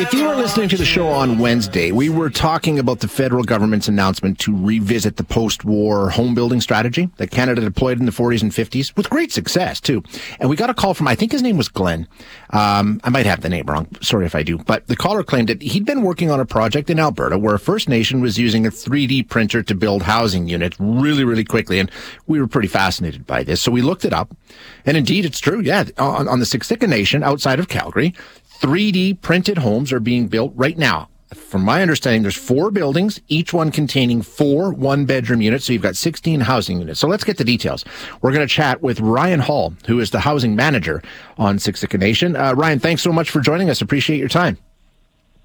If you were listening to the show on Wednesday, we were talking about the federal government's announcement to revisit the post-war home building strategy that Canada deployed in the 40s and 50s with great success too. And we got a call from, I think his name was Glenn. Um, I might have the name wrong. Sorry if I do. But the caller claimed that he'd been working on a project in Alberta where a First Nation was using a 3D printer to build housing units really, really quickly. And we were pretty fascinated by this. So we looked it up. And indeed, it's true. Yeah. On, on the Siksika Nation outside of Calgary, 3D printed homes are being built right now. From my understanding, there's four buildings, each one containing four one bedroom units. So you've got 16 housing units. So let's get the details. We're going to chat with Ryan Hall, who is the housing manager on Siksika Nation. Uh, Ryan, thanks so much for joining us. Appreciate your time.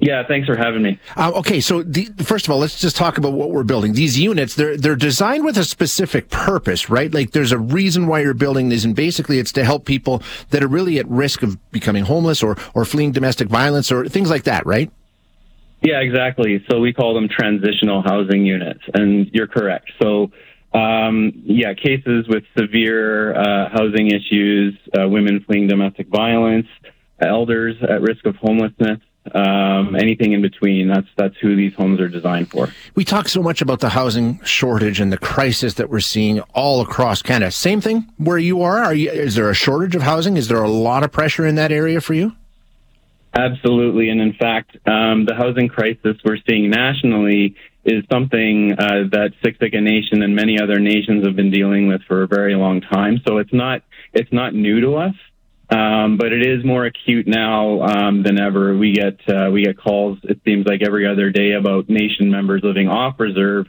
Yeah, thanks for having me. Uh, okay, so the, first of all, let's just talk about what we're building. These units, they're they're designed with a specific purpose, right? Like there's a reason why you're building these, and basically it's to help people that are really at risk of becoming homeless or or fleeing domestic violence or things like that, right? Yeah, exactly. So we call them transitional housing units, and you're correct. So. Um, yeah, cases with severe uh, housing issues, uh, women fleeing domestic violence, elders at risk of homelessness, um, anything in between. That's that's who these homes are designed for. We talk so much about the housing shortage and the crisis that we're seeing all across Canada. Same thing where you are. Are you, is there a shortage of housing? Is there a lot of pressure in that area for you? Absolutely, and in fact, um, the housing crisis we're seeing nationally is something uh, that Siksika Nation and many other nations have been dealing with for a very long time. So it's not it's not new to us. Um, but it is more acute now um, than ever. We get uh, we get calls. It seems like every other day about nation members living off reserve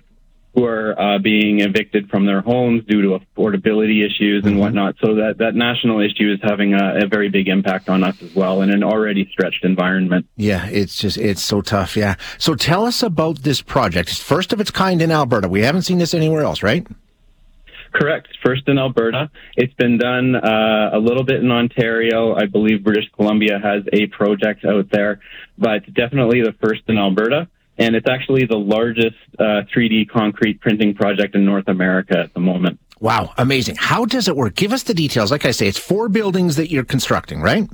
who are uh, being evicted from their homes due to affordability issues and mm-hmm. whatnot. So that that national issue is having a, a, very big impact on us as well in an already stretched environment. Yeah, it's just it's so tough. Yeah. So tell us about this project. It's first of its kind in Alberta. We haven't seen this anywhere else, right? Correct. First in Alberta. It's been done uh, a little bit in Ontario. I believe British Columbia has a project out there, but definitely the first in Alberta. And it's actually the largest uh, 3D concrete printing project in North America at the moment. Wow, amazing. How does it work? Give us the details. Like I say, it's four buildings that you're constructing, right?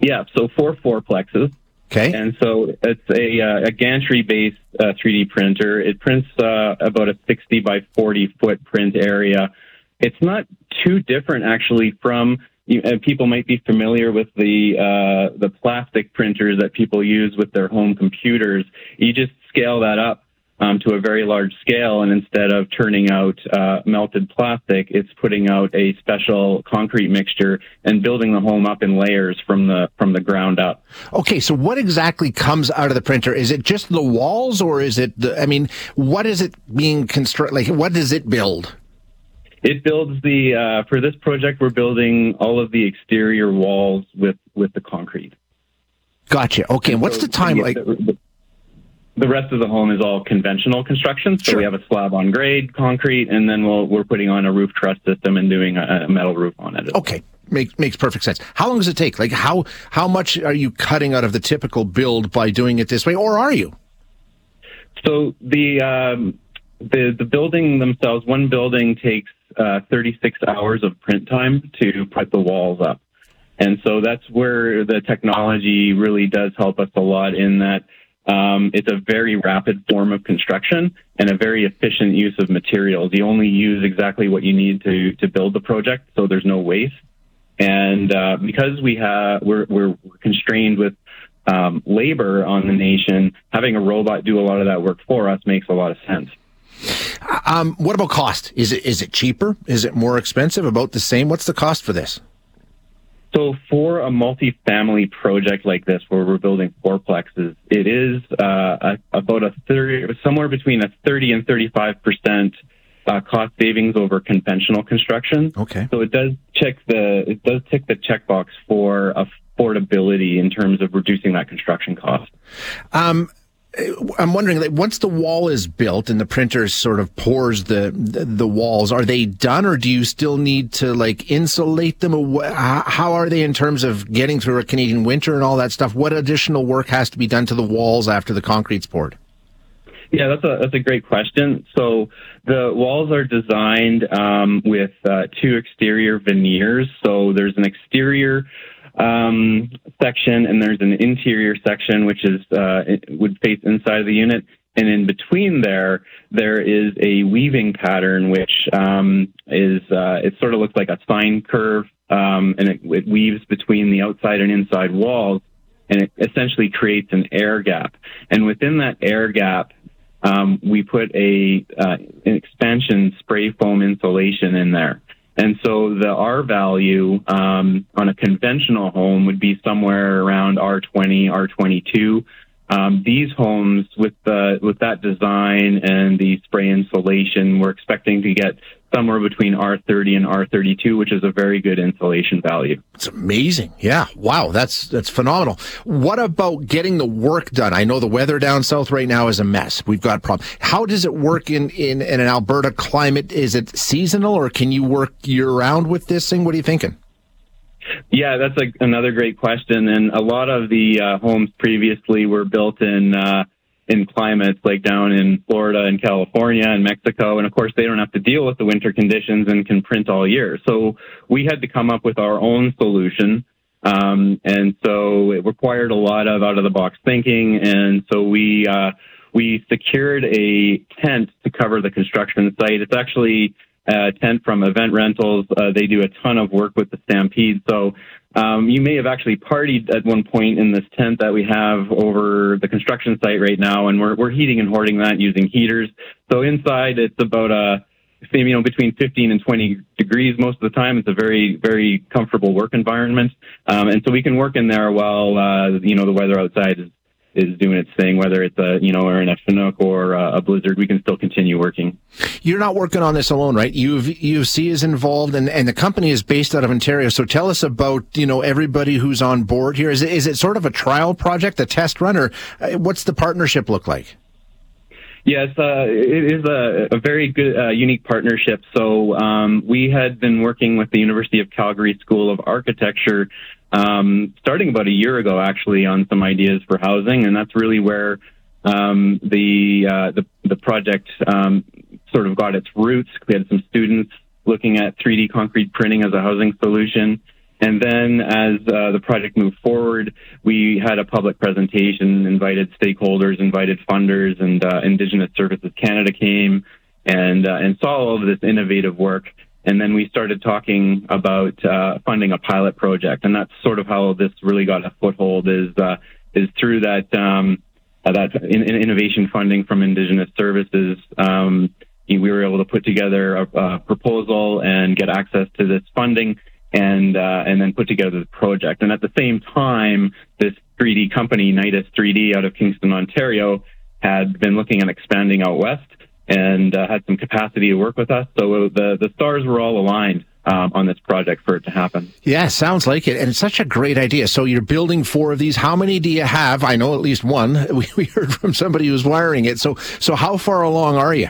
Yeah, so four fourplexes. Okay. And so it's a, uh, a gantry based uh, 3D printer. It prints uh, about a 60 by 40 foot print area. It's not too different actually from you, people might be familiar with the uh, the plastic printers that people use with their home computers. You just scale that up um, to a very large scale, and instead of turning out uh, melted plastic, it's putting out a special concrete mixture and building the home up in layers from the from the ground up. Okay, so what exactly comes out of the printer? Is it just the walls, or is it? The, I mean, what is it being constructed? Like, what does it build? It builds the uh, for this project. We're building all of the exterior walls with with the concrete. Gotcha. Okay, and what's the time like? The, the rest of the home is all conventional construction. So sure. we have a slab on grade concrete, and then we'll, we're putting on a roof truss system and doing a, a metal roof on it. Okay. Makes makes perfect sense. How long does it take? Like how how much are you cutting out of the typical build by doing it this way, or are you? So the um, the the building themselves, one building takes uh, 36 hours of print time to put the walls up, and so that's where the technology really does help us a lot in that um, it's a very rapid form of construction and a very efficient use of materials. You only use exactly what you need to to build the project, so there's no waste. And uh, because we have we're, we're constrained with um, labor on the nation, having a robot do a lot of that work for us makes a lot of sense. Um, what about cost? Is it is it cheaper? Is it more expensive? About the same? What's the cost for this? So for a multi-family project like this, where we're building fourplexes, it is uh, a, about a thirty, somewhere between a thirty and thirty-five percent uh, cost savings over conventional construction. Okay. So it does check the it does tick the checkbox for affordability in terms of reducing that construction cost. Um, I'm wondering, like, once the wall is built and the printer sort of pours the, the, the walls, are they done, or do you still need to like insulate them? How are they in terms of getting through a Canadian winter and all that stuff? What additional work has to be done to the walls after the concrete's poured? Yeah, that's a that's a great question. So the walls are designed um, with uh, two exterior veneers. So there's an exterior um, section, and there's an interior section which is uh, would face inside of the unit. And in between there, there is a weaving pattern, which um, is uh, it sort of looks like a sine curve, um, and it, it weaves between the outside and inside walls, and it essentially creates an air gap. And within that air gap, um, we put a uh, an expansion spray foam insulation in there. And so the R value um, on a conventional home would be somewhere around R20, R22. Um, these homes with the with that design and the spray insulation, we're expecting to get somewhere between R30 and R32, which is a very good insulation value. It's amazing. Yeah. Wow. That's that's phenomenal. What about getting the work done? I know the weather down south right now is a mess. We've got problems. How does it work in, in, in an Alberta climate? Is it seasonal or can you work year round with this thing? What are you thinking? Yeah, that's a, another great question. And a lot of the uh, homes previously were built in uh, in climates like down in Florida and California and Mexico, and of course they don't have to deal with the winter conditions and can print all year. So we had to come up with our own solution. Um, and so it required a lot of out of the box thinking. And so we, uh, we secured a tent to cover the construction site. It's actually uh, tent from Event Rentals. Uh, they do a ton of work with the Stampede. So um, you may have actually partied at one point in this tent that we have over the construction site right now, and we're, we're heating and hoarding that using heaters. So inside, it's about a you know between 15 and 20 degrees most of the time. It's a very very comfortable work environment, um, and so we can work in there while uh, you know the weather outside is is doing its thing, whether it's a you know or in a Chinook or a blizzard, we can still continue working. You're not working on this alone, right? You've, U of C is involved, and, and the company is based out of Ontario. So tell us about you know everybody who's on board here. Is it, is it sort of a trial project, a test run, or uh, what's the partnership look like? Yes, uh, it is a, a very good, uh, unique partnership. So um, we had been working with the University of Calgary School of Architecture um, starting about a year ago, actually, on some ideas for housing, and that's really where um, the, uh, the, the project um, sort of got its roots. We had some students looking at 3D concrete printing as a housing solution. And then as uh, the project moved forward, we had a public presentation, invited stakeholders, invited funders, and uh, Indigenous Services Canada came and, uh, and saw all of this innovative work. And then we started talking about uh, funding a pilot project, and that's sort of how this really got a foothold. Is uh, is through that um, uh, that in, in innovation funding from Indigenous Services. Um, we were able to put together a, a, proposal and get access to this funding, and uh, and then put together the project. And at the same time, this 3D company, Nidus 3D, out of Kingston, Ontario, had been looking at expanding out west and uh, had some capacity to work with us. So the the stars were all aligned. Um, on this project for it to happen. Yeah, sounds like it. And it's such a great idea. So you're building four of these. How many do you have? I know at least one. We, we heard from somebody who's wiring it. So, so how far along are you?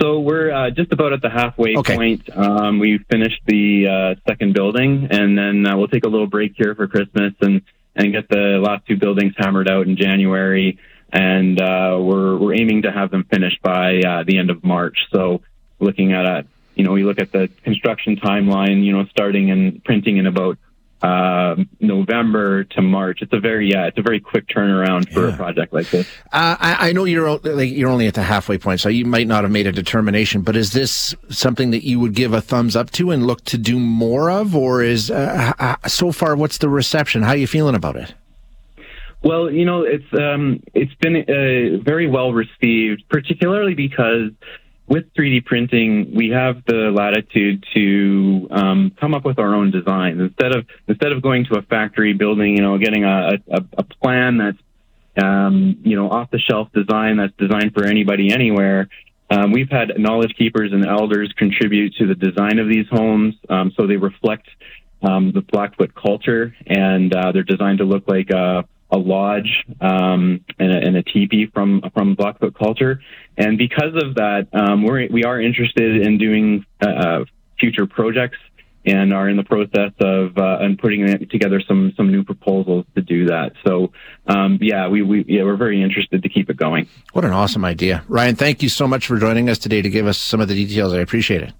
So we're uh, just about at the halfway okay. point. Um, we finished the uh, second building, and then uh, we'll take a little break here for Christmas and and get the last two buildings hammered out in January and uh, we're we're aiming to have them finished by uh, the end of March. So looking at a you know we look at the construction timeline, you know, starting and printing in about uh, November to March. It's a very yeah, it's a very quick turnaround for yeah. a project like this. Uh, I, I, know you're like you're only at the halfway point, so you might not have made a determination. But is this something that you would give a thumbs up to and look to do more of, or is uh, so far what's the reception? How are you feeling about it? Well, you know, it's um, it's been uh, very well received, particularly because with 3D printing, we have the latitude to um, come up with our own designs instead of instead of going to a factory building, you know, getting a, a, a plan that's um, you know off the shelf design that's designed for anybody anywhere. Um, we've had knowledge keepers and elders contribute to the design of these homes, um, so they reflect um, the Blackfoot culture, and uh, they're designed to look like a a lodge um, and, a, and a teepee from from Blackfoot culture, and because of that, um, we're we are interested in doing uh, uh, future projects and are in the process of uh, and putting together some some new proposals to do that. So, um, yeah, we, we yeah we're very interested to keep it going. What an awesome idea, Ryan! Thank you so much for joining us today to give us some of the details. I appreciate it.